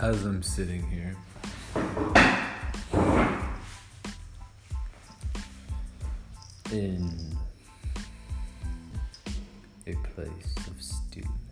As I'm sitting here, in a place of stillness.